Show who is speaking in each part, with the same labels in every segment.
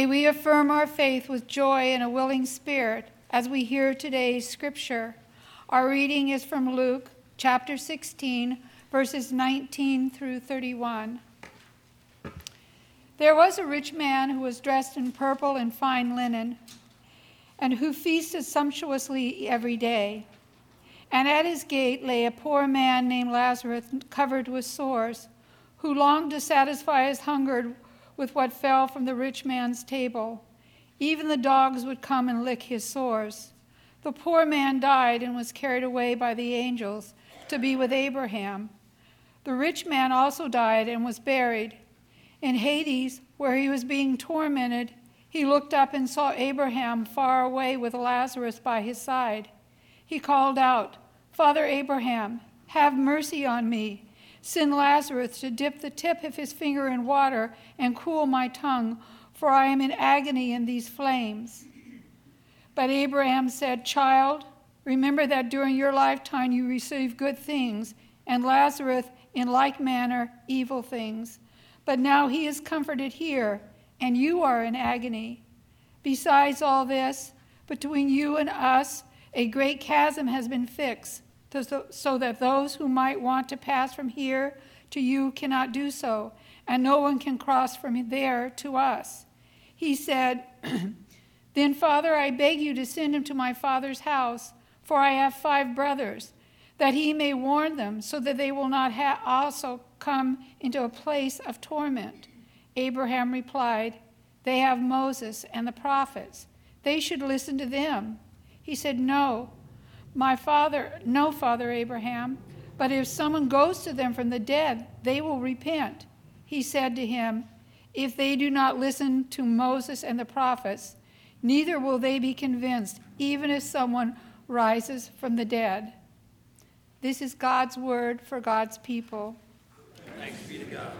Speaker 1: May we affirm our faith with joy and a willing spirit as we hear today's scripture. Our reading is from Luke chapter 16, verses 19 through 31. There was a rich man who was dressed in purple and fine linen, and who feasted sumptuously every day. And at his gate lay a poor man named Lazarus, covered with sores, who longed to satisfy his hunger with what fell from the rich man's table. Even the dogs would come and lick his sores. The poor man died and was carried away by the angels to be with Abraham. The rich man also died and was buried. In Hades, where he was being tormented, he looked up and saw Abraham far away with Lazarus by his side. He called out, Father Abraham, have mercy on me. Send Lazarus to dip the tip of his finger in water and cool my tongue, for I am in agony in these flames. But Abraham said, Child, remember that during your lifetime you received good things, and Lazarus in like manner evil things. But now he is comforted here, and you are in agony. Besides all this, between you and us, a great chasm has been fixed, so that those who might want to pass from here to you cannot do so, and no one can cross from there to us. He said, Then, Father, I beg you to send him to my father's house, for I have five brothers, that he may warn them, so that they will not ha- also come into a place of torment. Abraham replied, They have Moses and the prophets. They should listen to them. He said, No, my father, no, Father Abraham, but if someone goes to them from the dead, they will repent. He said to him, If they do not listen to Moses and the prophets, neither will they be convinced, even if someone rises from the dead. This is God's word for God's people. Thanks be to God.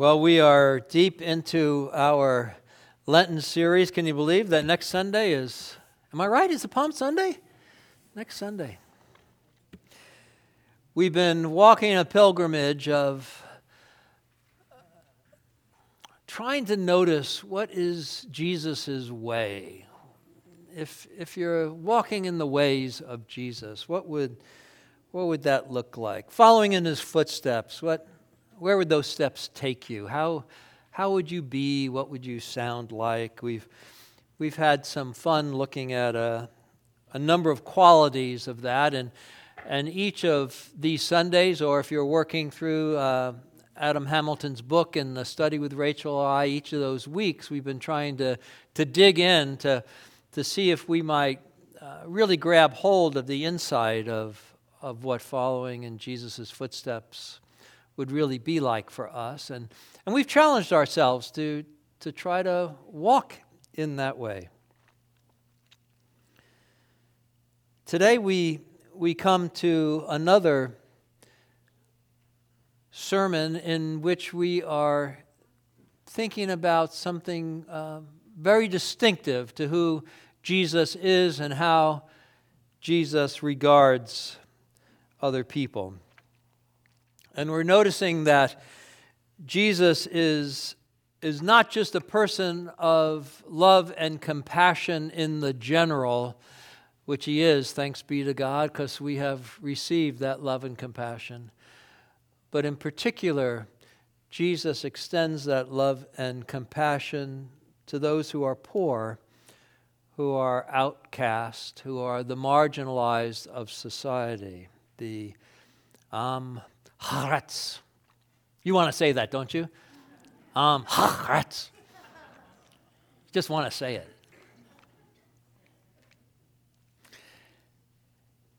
Speaker 2: Well, we are deep into our Lenten series. Can you believe that next Sunday is, am I right? Is it Palm Sunday? Next Sunday. We've been walking a pilgrimage of trying to notice what is Jesus' way. If, if you're walking in the ways of Jesus, what would, what would that look like? Following in his footsteps, what, where would those steps take you? How, how would you be? What would you sound like? We've, we've had some fun looking at a, a number of qualities of that, and, and each of these Sundays, or if you're working through uh, Adam Hamilton's book and the study with Rachel I, each of those weeks, we've been trying to, to dig in to, to see if we might uh, really grab hold of the inside of, of what following in Jesus' footsteps would really be like for us. And, and we've challenged ourselves to, to try to walk in that way. Today we, we come to another sermon in which we are thinking about something uh, very distinctive to who Jesus is and how Jesus regards other people. And we're noticing that Jesus is, is not just a person of love and compassion in the general, which he is, thanks be to God, because we have received that love and compassion. But in particular, Jesus extends that love and compassion to those who are poor, who are outcast, who are the marginalized of society, the um, Haaretz. You want to say that, don't you? Um, Haaretz. Just want to say it.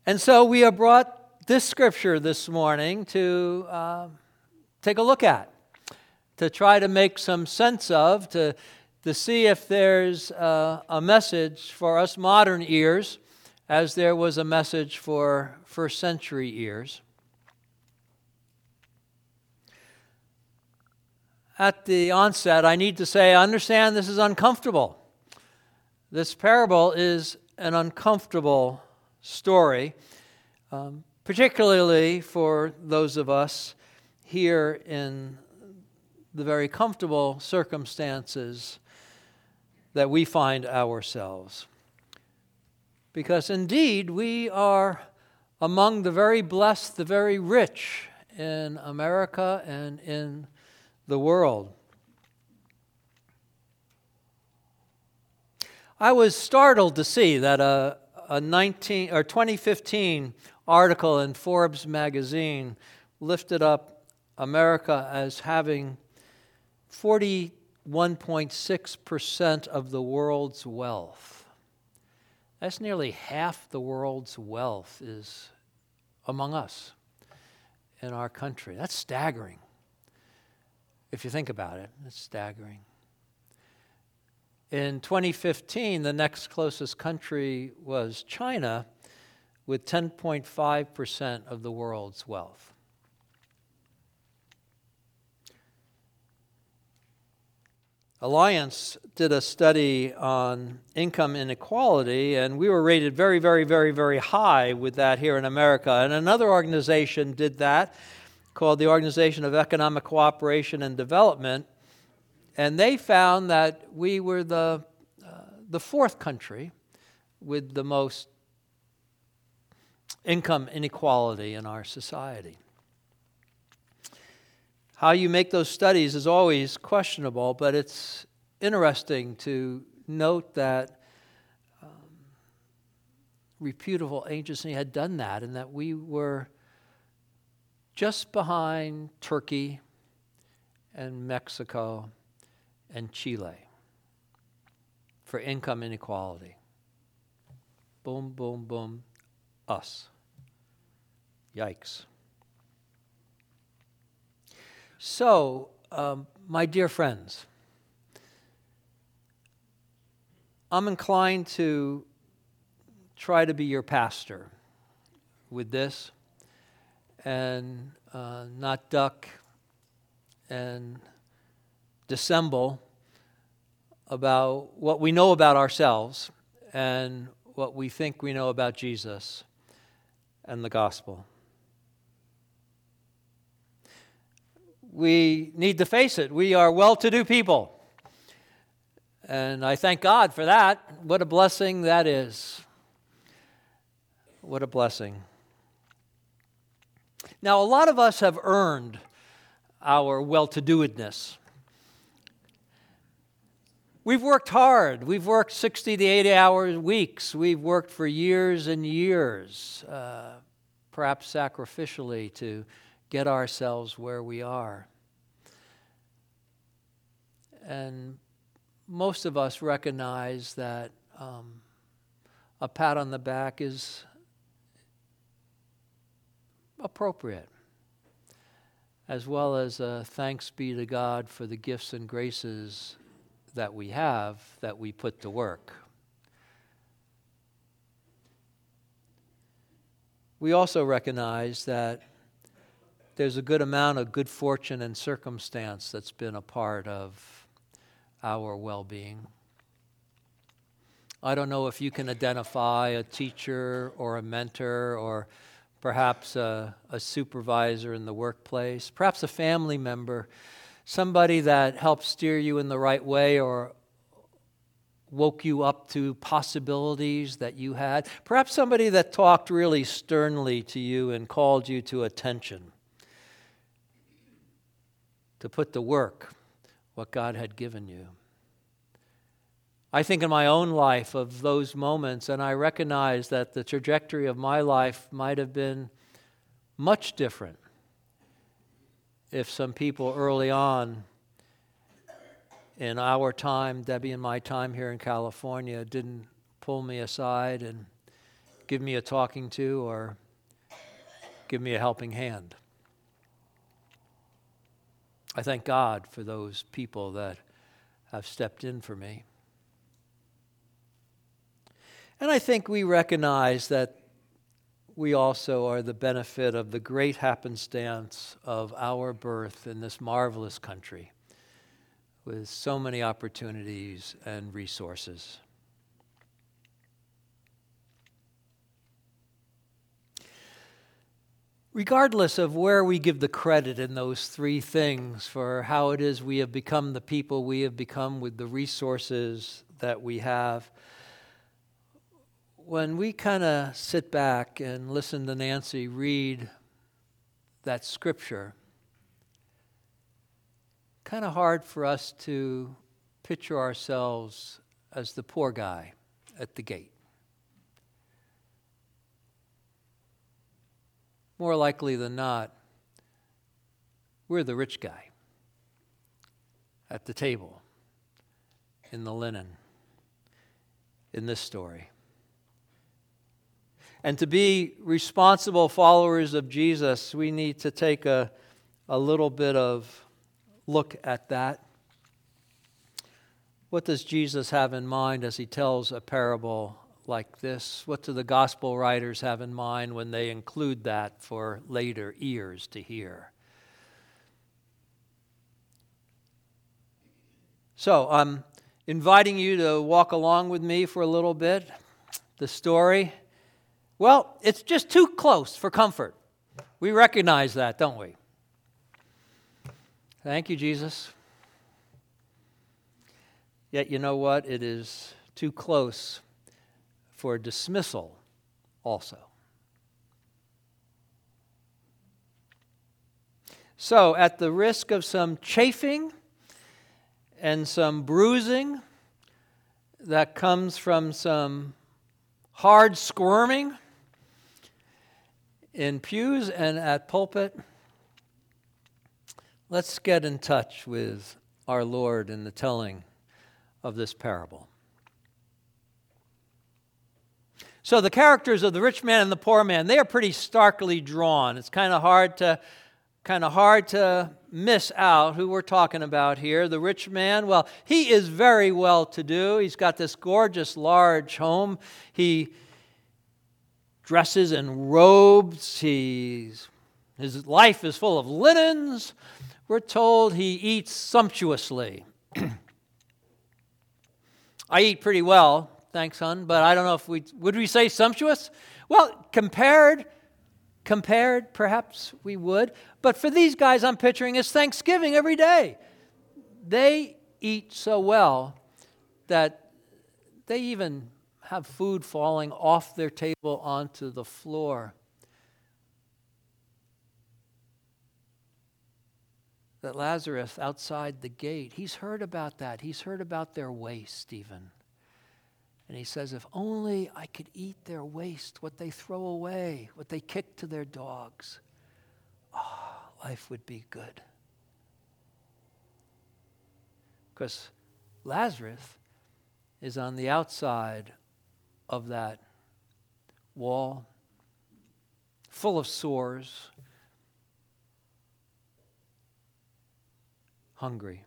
Speaker 2: And so we have brought this scripture this morning to uh, take a look at, to try to make some sense of, to, to see if there's uh, a message for us modern ears, as there was a message for first century ears. At the onset, I need to say, I understand this is uncomfortable. This parable is an uncomfortable story. Um, particularly for those of us here in the very comfortable circumstances that we find ourselves. Because indeed, we are among the very blessed, the very rich in America and in the world. I was startled to see that a, a 19 or 2015 article in Forbes magazine lifted up America as having 41.6% of the world's wealth. That's nearly half the world's wealth is among us in our country. That's staggering. If you think about it, it's staggering. In 2015, the next closest country was China with 10.5% of the world's wealth. Allianz did a study on income inequality, and we were rated very, very, very, very high with that here in America. And another organization did that called the Organization of Economic Cooperation and Development, and they found that we were the, uh, the fourth country with the most income inequality in our society. How you make those studies is always questionable, but it's interesting to note that um, reputable agency had done that and that we were just behind Turkey and Mexico and Chile for income inequality. Boom, boom, boom, us. Yikes. So, um, my dear friends, I'm inclined to try to be your pastor with this and uh, not duck and dissemble about what we know about ourselves and what we think we know about Jesus and the gospel. we need to face it. We are well to do people. And I thank God for that. What a blessing that is. What a blessing. Now, a lot of us have earned our well to doedness. We've worked hard. We've worked 60 to 80 hours weeks. We've worked for years and years, uh, perhaps sacrificially, to get ourselves where we are. And most of us recognize that um, a pat on the back is appropriate, as well as a thanks be to God for the gifts and graces that we have that we put to work. We also recognize that there's a good amount of good fortune and circumstance that's been a part of our well being. I don't know if you can identify a teacher or a mentor or perhaps a, a, supervisor in the workplace, perhaps a family member, somebody that helped steer you in the right way or woke you up to possibilities that you had, perhaps somebody that talked really sternly to you and called you to attention to put to work what God had given you. I think in my own life of those moments, and I recognize that the trajectory of my life might have been much different if some people early on in our time, Debbie and my time here in California, didn't pull me aside and give me a talking to or give me a helping hand. I thank God for those people that have stepped in for me. And I think we recognize that we also are the benefit of the great happenstance of our birth in this marvelous country with so many opportunities and resources. regardless of where we give the credit in those three things for how it is we have become the people we have become with the resources that we have, when we kind of sit back and listen to Nancy read that scripture, kind of hard for us to picture ourselves as the poor guy at the gate. more likely than not, we're the rich guy at the table in the linen in this story. And to be responsible followers of Jesus, we need to take a, a little bit of look at that. What does Jesus have in mind as he tells a parable like this? What do the gospel writers have in mind when they include that for later ears to hear? So I'm inviting you to walk along with me for a little bit. The story, well, it's just too close for comfort. We recognize that, don't we? Thank you, Jesus. Yet, you know what? It is too close for dismissal also. So, at the risk of some chafing and some bruising that comes from some hard squirming in pews and at pulpit, let's get in touch with our Lord in the telling of this parable. So the characters of the rich man and the poor man, they are pretty starkly drawn. It's kind of hard to kind of hard to miss out who we're talking about here. The rich man, well, he is very well to do. He's got this gorgeous large home. He dresses in robes. He's, his life is full of linens. We're told he eats sumptuously. I eat pretty well, Thanks, hon. But I don't know if we would we say sumptuous? Well, compared Compared, perhaps we would. But for these guys, I'm picturing it's Thanksgiving every day. They eat so well that they even have food falling off their table onto the floor. That Lazarus outside the gate, he's heard about that. He's heard about their waste, even. And he says, If only I could eat their waste, what they throw away, what they kick to their dogs, oh, life would be good. Because Lazarus is on the outside of that wall, full of sores, hungry.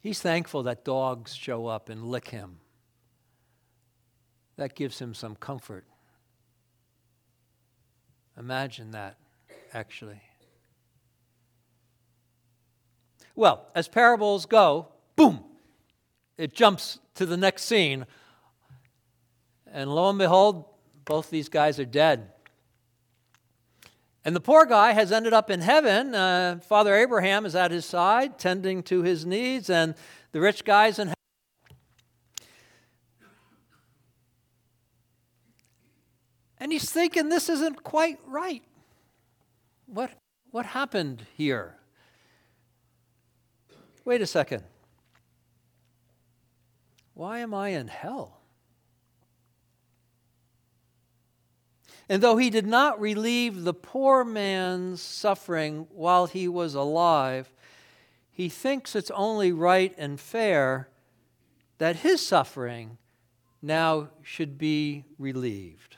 Speaker 2: He's thankful that dogs show up and lick him. That gives him some comfort. Imagine that, actually. Well, as parables go, boom, it jumps to the next scene. And lo and behold, both these guys are dead. And the poor guy has ended up in heaven. Uh, Father Abraham is at his side, tending to his needs, and the rich guy's in heaven. And he's thinking this isn't quite right. What, what happened here? Wait a second. Why am I in hell? And though he did not relieve the poor man's suffering while he was alive, he thinks it's only right and fair that his suffering now should be relieved.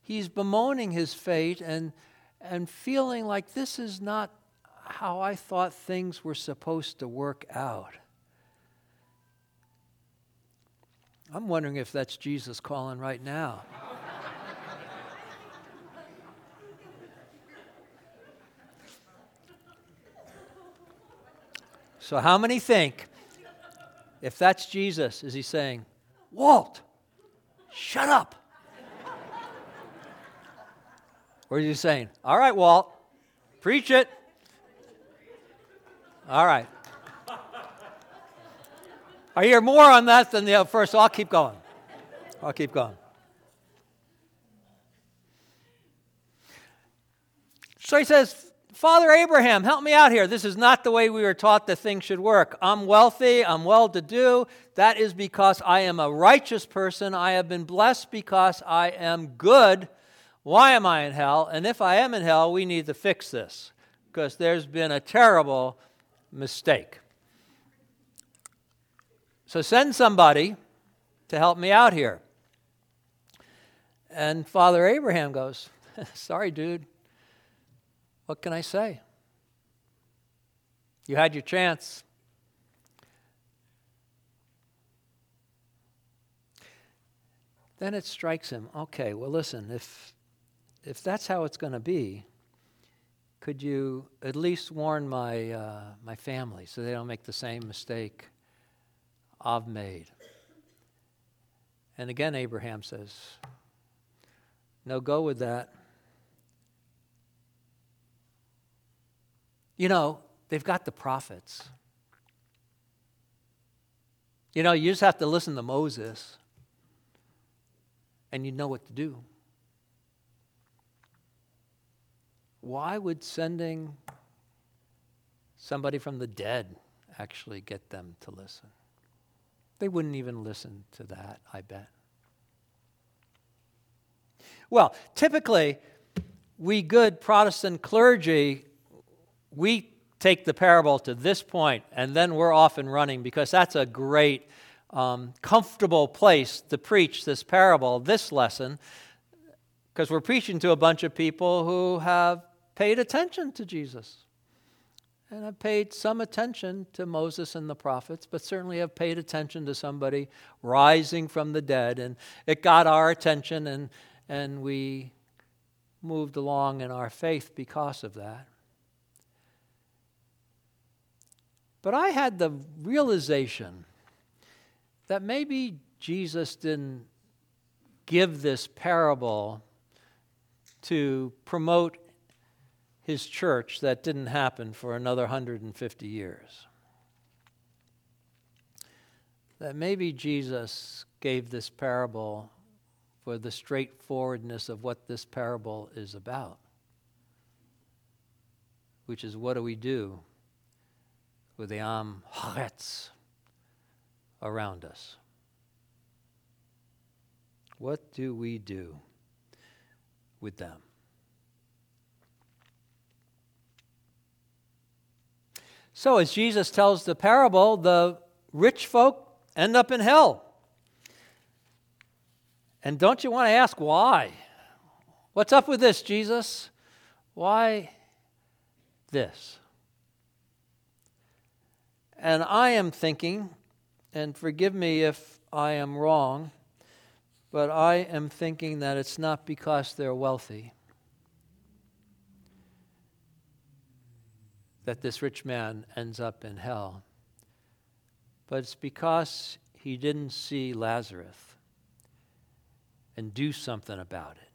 Speaker 2: He's bemoaning his fate and, and feeling like this is not how I thought things were supposed to work out. I'm wondering if that's Jesus calling right now. so, how many think if that's Jesus, is he saying, Walt, shut up? or is he saying, All right, Walt, preach it? All right. I hear more on that than the first, so I'll keep going. I'll keep going. So he says, Father Abraham, help me out here. This is not the way we were taught that things should work. I'm wealthy, I'm well to do. That is because I am a righteous person. I have been blessed because I am good. Why am I in hell? And if I am in hell, we need to fix this because there's been a terrible mistake. So send somebody to help me out here. And Father Abraham goes, Sorry, dude. What can I say? You had your chance. Then it strikes him okay, well, listen, if, if that's how it's going to be, could you at least warn my, uh, my family so they don't make the same mistake I've made? And again, Abraham says, No, go with that. You know, they've got the prophets. You know, you just have to listen to Moses and you know what to do. Why would sending somebody from the dead actually get them to listen? They wouldn't even listen to that, I bet. Well, typically, we good Protestant clergy, we take the parable to this point and then we're off and running because that's a great, um, comfortable place to preach this parable, this lesson, because we're preaching to a bunch of people who have paid attention to Jesus and I've paid some attention to Moses and the prophets, but certainly have paid attention to somebody rising from the dead. And it got our attention, and, and we moved along in our faith because of that. But I had the realization that maybe Jesus didn't give this parable to promote his church that didn't happen for another 150 years. That maybe Jesus gave this parable for the straightforwardness of what this parable is about, which is what do we do with the Am Haaretz around us? What do we do with them? So, as Jesus tells the parable, the rich folk end up in hell. And don't you want to ask why? What's up with this, Jesus? Why this? And I am thinking, and forgive me if I am wrong, but I am thinking that it's not because they're wealthy that this rich man ends up in hell, but it's because he didn't see Lazarus and do something about it.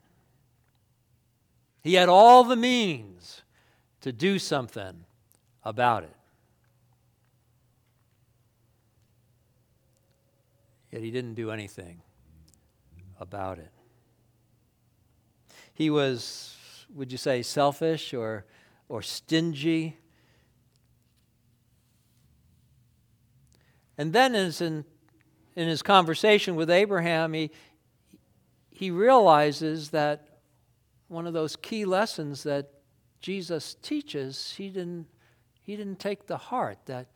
Speaker 2: He had all the means to do something about it. Yet he didn't do anything about it. He was, would you say, selfish or, or stingy? And then, as in, in his conversation with Abraham, he, he realizes that one of those key lessons that Jesus teaches, he didn't, he didn't take the heart that,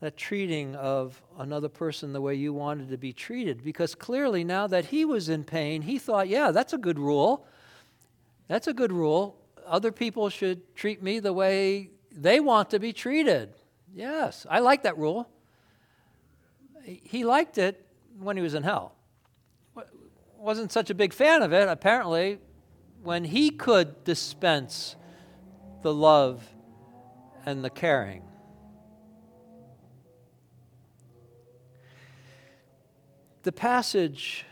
Speaker 2: that treating of another person the way you wanted to be treated. Because clearly, now that he was in pain, he thought, yeah, that's a good rule. That's a good rule. Other people should treat me the way they want to be treated. Yes, I like that rule. He liked it when he was in hell. Wasn't such a big fan of it, apparently, when he could dispense the love and the caring. The passage,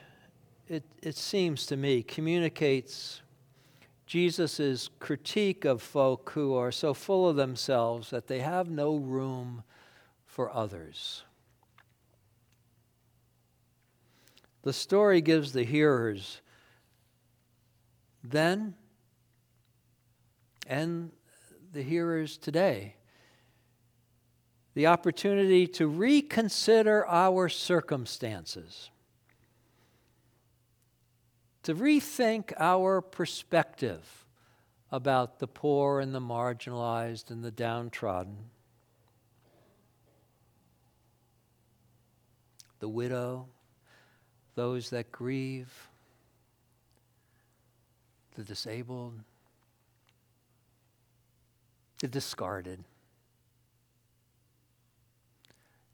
Speaker 2: it, it seems to me, communicates Jesus' critique of folk who are so full of themselves that they have no room for others. The story gives the hearers then and the hearers today the opportunity to reconsider our circumstances to rethink our perspective about the poor and the marginalized and the downtrodden, the widow, those that grieve, the disabled, the discarded,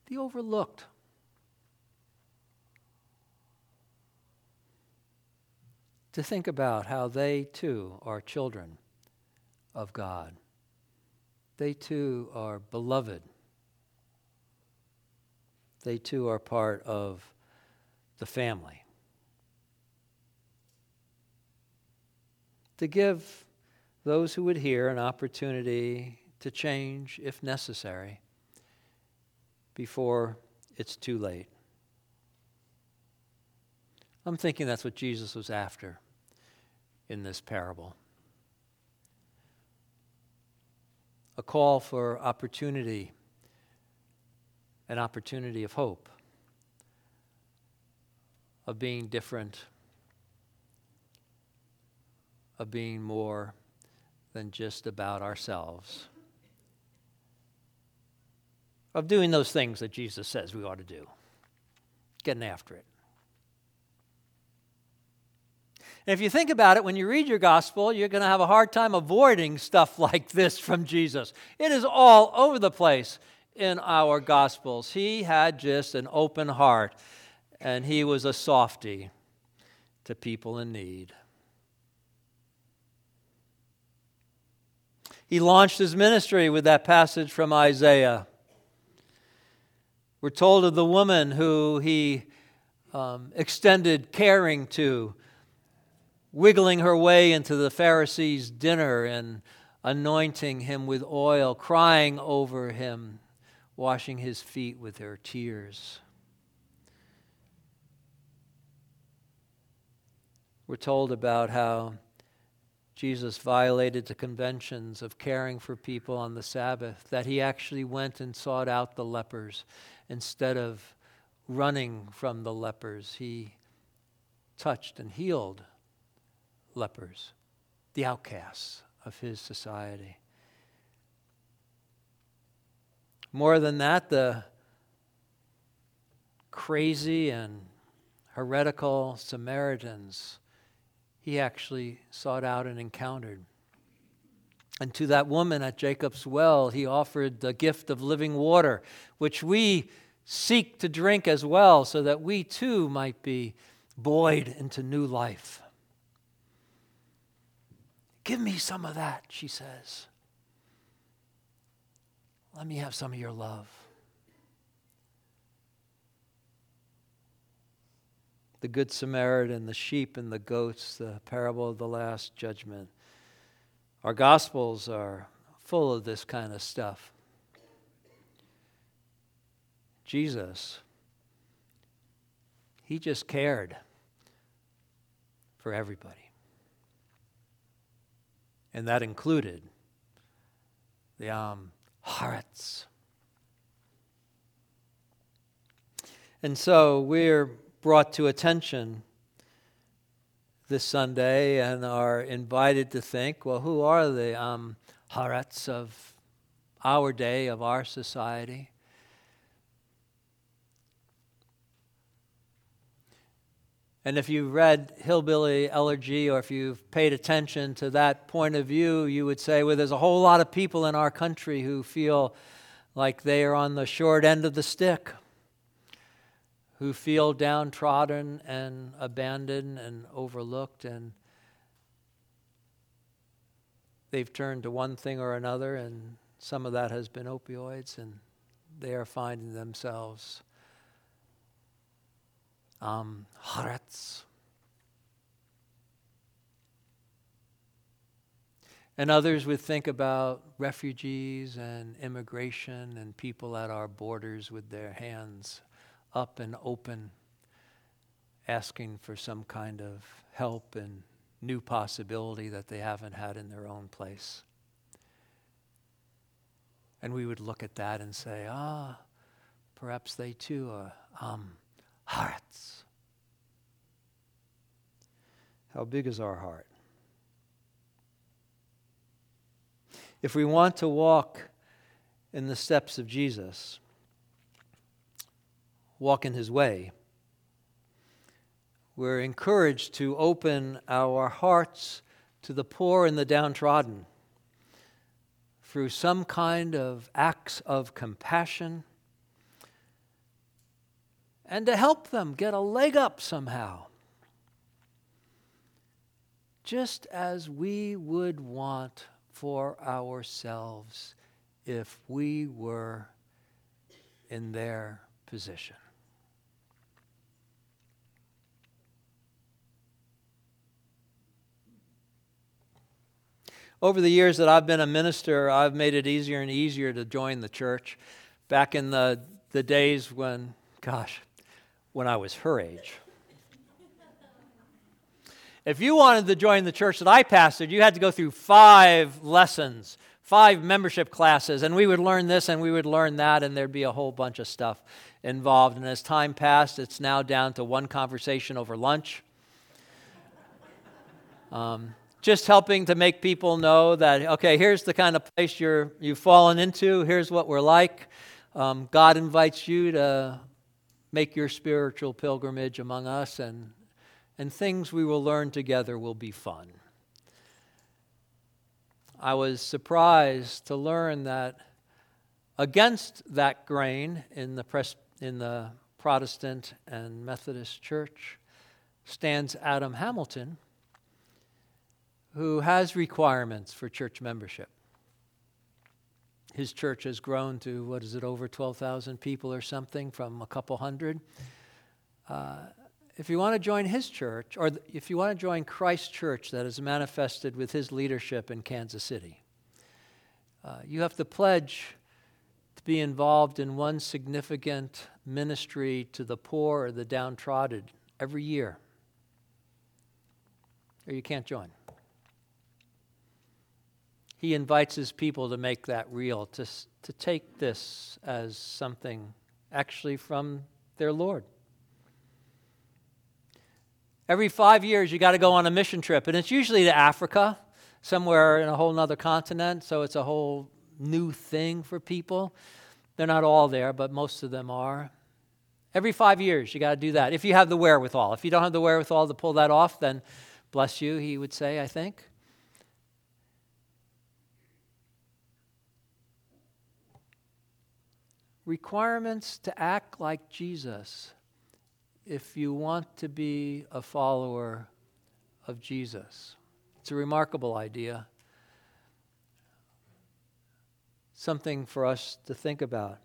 Speaker 2: the overlooked. To think about how they too are children of God. They too are beloved. They too are part of the family. To give those who would hear an opportunity to change if necessary before it's too late. I'm thinking that's what Jesus was after in this parable. A call for opportunity, an opportunity of hope, of being different, of being more than just about ourselves, of doing those things that Jesus says we ought to do, getting after it. If you think about it, when you read your gospel, you're going to have a hard time avoiding stuff like this from Jesus. It is all over the place in our gospels. He had just an open heart, and he was a softy to people in need. He launched his ministry with that passage from Isaiah We're told of the woman who he um, extended caring to, wiggling her way into the Pharisee's dinner and anointing him with oil, crying over him, washing his feet with her tears. We're told about how Jesus violated the conventions of caring for people on the Sabbath, that he actually went and sought out the lepers instead of running from the lepers. He touched and healed lepers, the outcasts of his society. More than that, the crazy and heretical Samaritans he actually sought out and encountered. And to that woman at Jacob's well, he offered the gift of living water, which we seek to drink as well, so that we too might be buoyed into new life. Give me some of that, she says. Let me have some of your love. the Good Samaritan, the sheep and the goats, the parable of the Last Judgment. Our Gospels are full of this kind of stuff. Jesus, he just cared for everybody. And that included the um. And so we're brought to attention this Sunday and are invited to think well, who are the um, of our day, of our society? And if you've read Hillbilly Elegy or if you've paid attention to that point of view, you would say, well, there's a whole lot of people in our country who feel like they are on the short end of the stick who feel downtrodden and abandoned and overlooked, and they've turned to one thing or another, and some of that has been opioids, and they are finding themselves um, haaretz. And others would think about refugees and immigration and people at our borders with their hands up and open, asking for some kind of help and new possibility that they haven't had in their own place. And we would look at that and say, ah, perhaps they too are um, hearts. How big is our heart? If we want to walk in the steps of Jesus, walk in his way. We're encouraged to open our hearts to the poor and the downtrodden through some kind of acts of compassion and to help them get a leg up somehow. Just as we would want for ourselves if we were in their position. over the years that I've been a minister, I've made it easier and easier to join the church. Back in the, the days when, gosh, when I was her age. if you wanted to join the church that I pastored, you had to go through five lessons, five membership classes, and we would learn this and we would learn that, and there'd be a whole bunch of stuff involved. And as time passed, it's now down to one conversation over lunch. Um, just helping to make people know that, okay, here's the kind of place you're, you've fallen into, here's what we're like. Um, God invites you to make your spiritual pilgrimage among us, and, and things we will learn together will be fun. I was surprised to learn that against that grain in the, pres- in the Protestant and Methodist church stands Adam Hamilton who has requirements for church membership. His church has grown to, what is it, over 12,000 people or something from a couple hundred. Uh, if you want to join his church, or if you want to join Christ's church that is manifested with his leadership in Kansas City, uh, you have to pledge to be involved in one significant ministry to the poor or the downtrodden every year, or you can't join. He invites his people to make that real, to, to take this as something actually from their Lord. Every five years, you got to go on a mission trip, and it's usually to Africa, somewhere in a whole other continent, so it's a whole new thing for people. They're not all there, but most of them are. Every five years, you got to do that if you have the wherewithal. If you don't have the wherewithal to pull that off, then bless you, he would say, I think. Requirements to act like Jesus if you want to be a follower of Jesus. It's a remarkable idea, something for us to think about.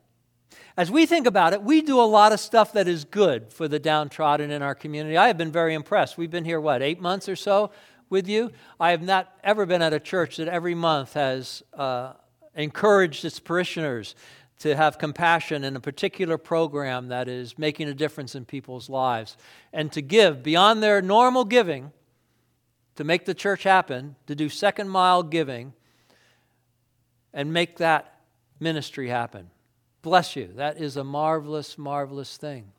Speaker 2: As we think about it, we do a lot of stuff that is good for the downtrodden in our community. I have been very impressed. We've been here, what, eight months or so with you? I have not ever been at a church that every month has uh, encouraged its parishioners to have compassion in a particular program that is making a difference in people's lives and to give beyond their normal giving to make the church happen, to do second mile giving and make that ministry happen. Bless you. That is a marvelous, marvelous thing.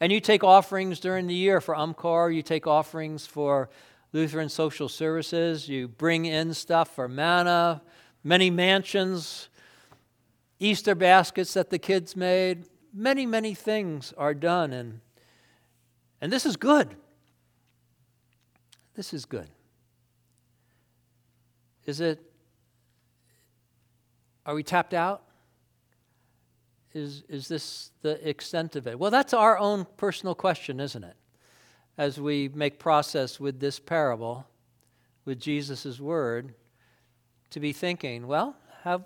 Speaker 2: And you take offerings during the year for UMCOR, you take offerings for Lutheran Social Services, you bring in stuff for manna, many mansions Easter baskets that the kids made. Many, many things are done, and, and this is good. This is good. Is it, are we tapped out? Is, is this the extent of it? Well, that's our own personal question, isn't it? As we make process with this parable, with Jesus' word, to be thinking, well, have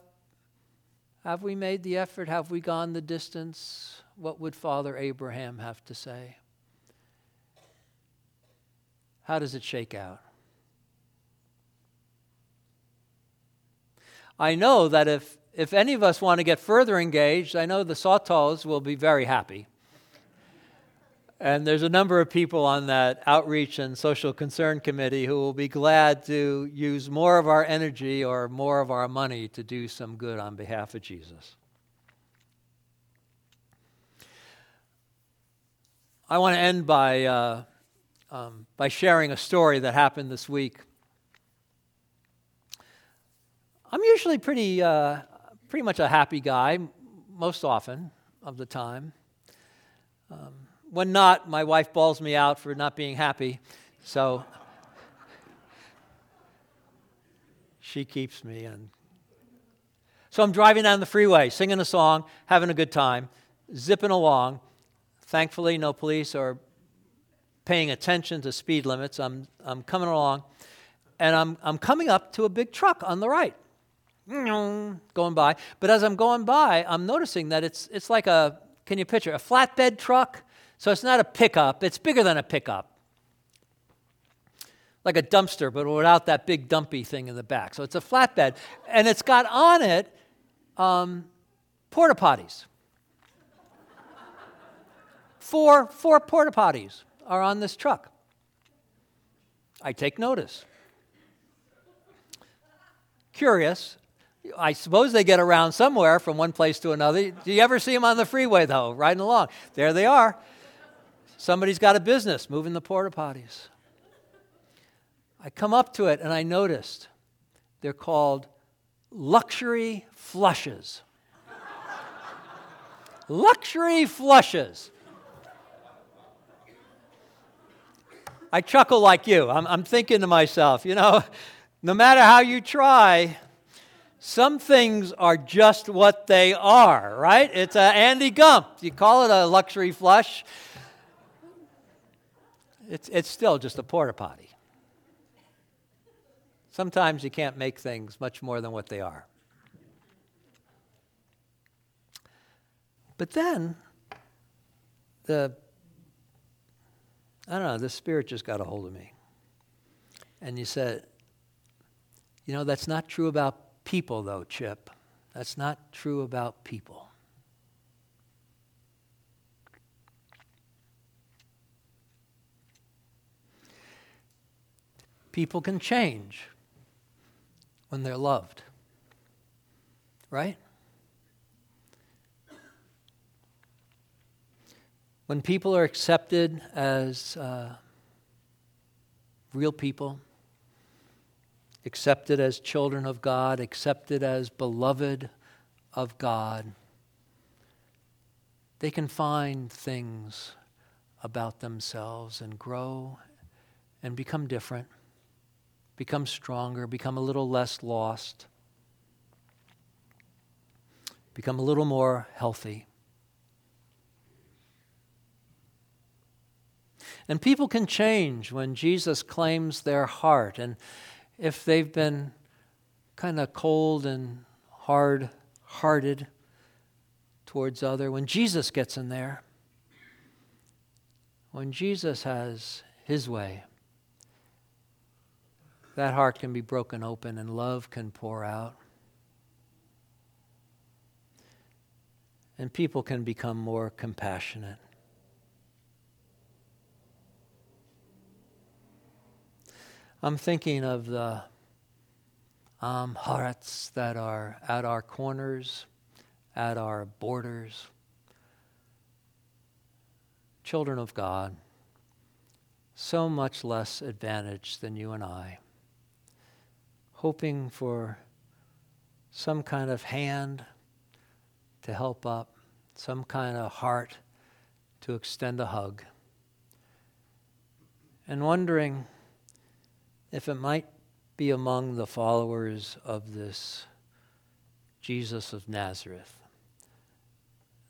Speaker 2: have we made the effort? Have we gone the distance? What would Father Abraham have to say? How does it shake out? I know that if, if any of us want to get further engaged, I know the Sawtals will be very happy. And there's a number of people on that outreach and social concern committee who will be glad to use more of our energy or more of our money to do some good on behalf of Jesus. I want to end by, uh, um, by sharing a story that happened this week. I'm usually pretty, uh, pretty much a happy guy, most often of the time. Um, when not, my wife bawls me out for not being happy. So she keeps me. And so I'm driving down the freeway, singing a song, having a good time, zipping along. Thankfully, no police are paying attention to speed limits. I'm, I'm coming along, and I'm, I'm coming up to a big truck on the right, going by. But as I'm going by, I'm noticing that it's, it's like a, can you picture, a flatbed truck so it's not a pickup, it's bigger than a pickup. Like a dumpster, but without that big dumpy thing in the back. So it's a flatbed. And it's got on it um, porta potties. four, four porta potties are on this truck. I take notice. Curious. I suppose they get around somewhere from one place to another. Do you ever see them on the freeway, though, riding along? There they are. Somebody's got a business moving the porta potties. I come up to it and I noticed they're called luxury flushes. luxury flushes. I chuckle like you. I'm, I'm, thinking to myself, you know, no matter how you try, some things are just what they are, right? It's a Andy Gump. You call it a luxury flush, it's, it's still just a porta potty. Sometimes you can't make things much more than what they are. But then, the, I don't know, the Spirit just got a hold of me. And you said, you know, that's not true about people, though, Chip. That's not true about people. People can change when they're loved, right? When people are accepted as uh, real people, accepted as children of God, accepted as beloved of God, they can find things about themselves and grow and become different, become stronger, become a little less lost, become a little more healthy. And people can change when Jesus claims their heart. And if they've been kind of cold and hard hearted towards other, when Jesus gets in there, when Jesus has his way, that heart can be broken open and love can pour out. And people can become more compassionate. I'm thinking of the um, hearts that are at our corners, at our borders. Children of God, so much less advantaged than you and I, hoping for some kind of hand to help up, some kind of heart to extend a hug, and wondering if it might be among the followers of this Jesus of Nazareth,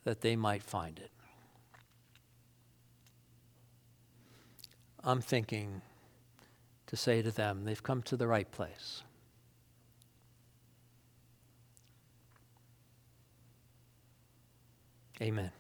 Speaker 2: that they might find it. I'm thinking to say to them, they've come to the right place. Amen.